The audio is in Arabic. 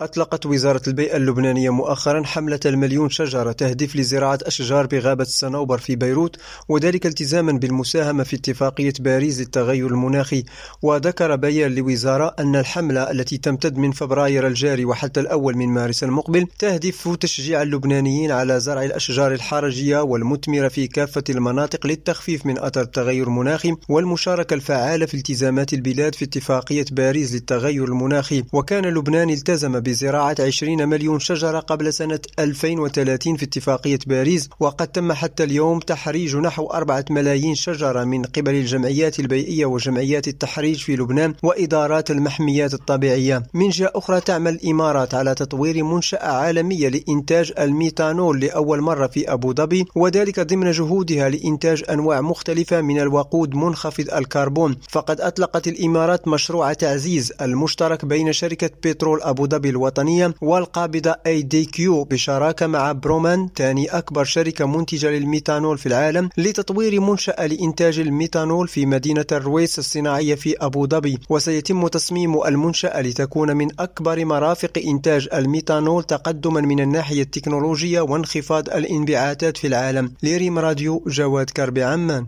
أطلقت وزارة البيئة اللبنانية مؤخرا حملة المليون شجرة تهدف لزراعة أشجار بغابة الصنوبر في بيروت وذلك التزاما بالمساهمة في اتفاقية باريس للتغير المناخي. وذكر بيان لوزارة أن الحملة التي تمتد من فبراير الجاري وحتى الأول من مارس المقبل تهدف تشجيع اللبنانيين على زرع الأشجار الحرجية والمثمرة في كافة المناطق للتخفيف من أثر التغير المناخي والمشاركة الفعالة في التزامات البلاد في اتفاقية باريس للتغير المناخي. وكان لبنان التزم بزراعة 20 مليون شجرة قبل سنة 2030 في اتفاقية باريس وقد تم حتى اليوم تحريج نحو 4 ملايين شجرة من قبل الجمعيات البيئية وجمعيات التحريج في لبنان وإدارات المحميات الطبيعية. من جهة أخرى تعمل الإمارات على تطوير منشأة عالمية لإنتاج الميثانول لأول مرة في أبو ظبي وذلك ضمن جهودها لإنتاج أنواع مختلفة من الوقود منخفض الكربون. فقد أطلقت الإمارات مشروع تعزيز المشترك بين شركة بترول أبو ظبي الوطنية والقابضة ADQ بشراكة مع برومان ثاني أكبر شركة منتجة للميثانول في العالم لتطوير منشأة لإنتاج الميثانول في مدينة الرويس الصناعية في أبو ظبي. وسيتم تصميم المنشأة لتكون من أكبر مرافق إنتاج الميثانول تقدما من الناحية التكنولوجية وانخفاض الانبعاثات في العالم. لريم راديو جواد كربي عمان.